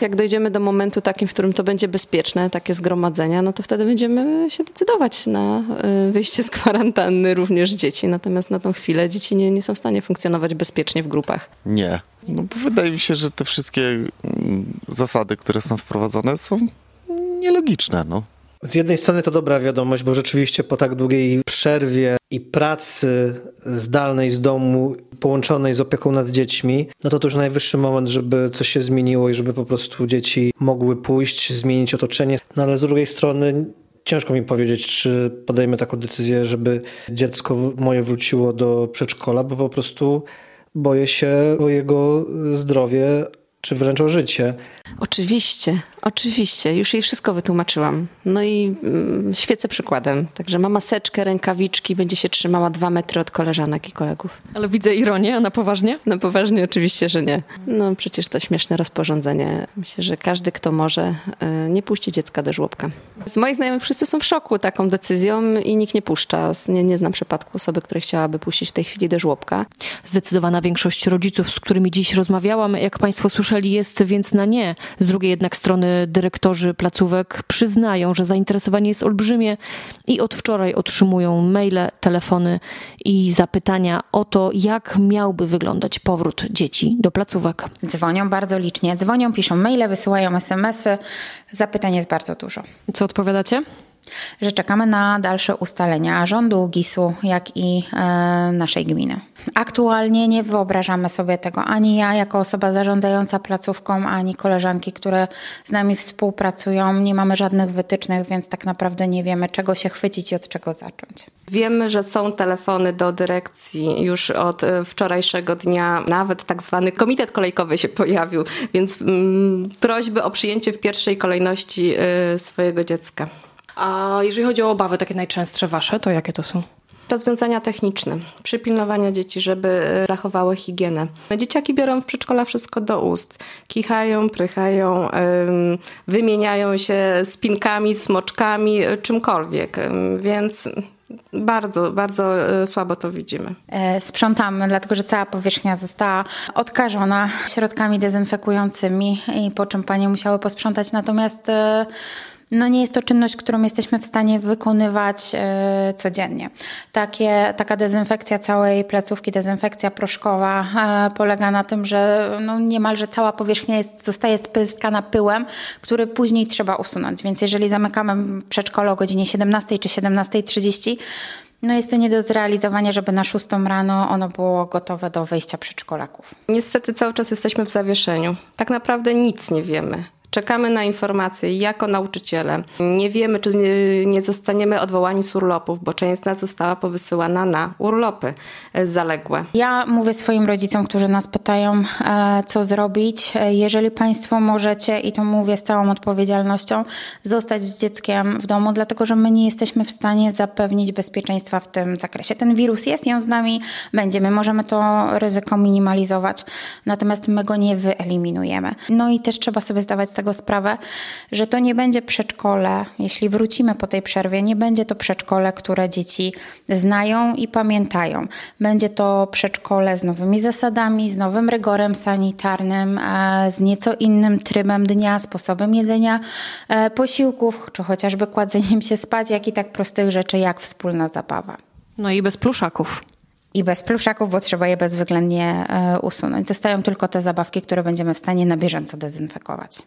Jak dojdziemy do momentu takim, w którym to będzie bezpieczne, takie zgromadzenia, no to wtedy będziemy się decydować na y, wyjście z kwarantanny również dzieci. Natomiast na tą chwilę dzieci nie, nie są w stanie funkcjonować bezpiecznie w grupach. Nie. No bo wydaje mi się, że te wszystkie mm, zasady, które są wprowadzone są nielogiczne. No. Z jednej strony to dobra wiadomość, bo rzeczywiście po tak długiej przerwie i pracy zdalnej z domu, połączonej z opieką nad dziećmi, no to to już najwyższy moment, żeby coś się zmieniło i żeby po prostu dzieci mogły pójść, zmienić otoczenie. No ale z drugiej strony ciężko mi powiedzieć, czy podejmę taką decyzję, żeby dziecko moje wróciło do przedszkola, bo po prostu boję się o jego zdrowie, czy wręcz o życie. Oczywiście, oczywiście. Już jej wszystko wytłumaczyłam. No i mm, świecę przykładem. Także ma maseczkę, rękawiczki, będzie się trzymała dwa metry od koleżanek i kolegów. Ale widzę ironię, a na poważnie? Na poważnie oczywiście, że nie. No przecież to śmieszne rozporządzenie. Myślę, że każdy, kto może, y, nie puści dziecka do żłobka. Z moich znajomych wszyscy są w szoku taką decyzją i nikt nie puszcza. Nie, nie znam przypadku osoby, która chciałaby puścić w tej chwili do żłobka. Zdecydowana większość rodziców, z którymi dziś rozmawiałam, jak Państwo słyszeli, jest więc na nie. Z drugiej jednak strony dyrektorzy placówek przyznają, że zainteresowanie jest olbrzymie i od wczoraj otrzymują maile, telefony i zapytania o to, jak miałby wyglądać powrót dzieci do placówek. Dzwonią bardzo licznie, dzwonią, piszą maile, wysyłają smsy. Zapytań jest bardzo dużo. Co odpowiadacie? Że czekamy na dalsze ustalenia rządu, GIS-u, jak i e, naszej gminy. Aktualnie nie wyobrażamy sobie tego ani ja, jako osoba zarządzająca placówką, ani koleżanki, które z nami współpracują. Nie mamy żadnych wytycznych, więc tak naprawdę nie wiemy, czego się chwycić i od czego zacząć. Wiemy, że są telefony do dyrekcji już od e, wczorajszego dnia. Nawet tak zwany komitet kolejkowy się pojawił, więc mm, prośby o przyjęcie w pierwszej kolejności y, swojego dziecka. A jeżeli chodzi o obawy takie najczęstsze wasze, to jakie to są? Rozwiązania techniczne, przypilnowania dzieci, żeby e, zachowały higienę. Dzieciaki biorą w przedszkola wszystko do ust. Kichają, prychają, wymieniają się spinkami, smoczkami, e, czymkolwiek. Więc bardzo, bardzo e, słabo to widzimy. Sprzątamy, dlatego że cała powierzchnia została odkażona środkami dezynfekującymi i po czym panie musiały posprzątać. Natomiast no nie jest to czynność, którą jesteśmy w stanie wykonywać e, codziennie. Takie, taka dezynfekcja całej placówki, dezynfekcja proszkowa e, polega na tym, że no niemalże cała powierzchnia jest, zostaje spyskana pyłem, który później trzeba usunąć. Więc jeżeli zamykamy przedszkole o godzinie 17 czy 17.30, no jest to nie do zrealizowania, żeby na 6 rano ono było gotowe do wejścia przedszkolaków. Niestety cały czas jesteśmy w zawieszeniu. Tak naprawdę nic nie wiemy. Czekamy na informacje jako nauczyciele. Nie wiemy, czy nie zostaniemy odwołani z urlopów, bo część z nas została powysyłana na urlopy zaległe. Ja mówię swoim rodzicom, którzy nas pytają, e, co zrobić. E, jeżeli Państwo możecie, i to mówię z całą odpowiedzialnością, zostać z dzieckiem w domu, dlatego że my nie jesteśmy w stanie zapewnić bezpieczeństwa w tym zakresie. Ten wirus jest, ją z nami będzie. My możemy to ryzyko minimalizować, natomiast my go nie wyeliminujemy. No i też trzeba sobie zdawać z tego tego sprawę, że to nie będzie przedszkole, jeśli wrócimy po tej przerwie, nie będzie to przedszkole, które dzieci znają i pamiętają. Będzie to przedszkole z nowymi zasadami, z nowym rygorem sanitarnym, e, z nieco innym trybem dnia, sposobem jedzenia e, posiłków, czy chociażby kładzeniem się spać, jak i tak prostych rzeczy jak wspólna zabawa. No i bez pluszaków i bez pluszaków, bo trzeba je bezwzględnie e, usunąć. Zostają tylko te zabawki, które będziemy w stanie na bieżąco dezynfekować.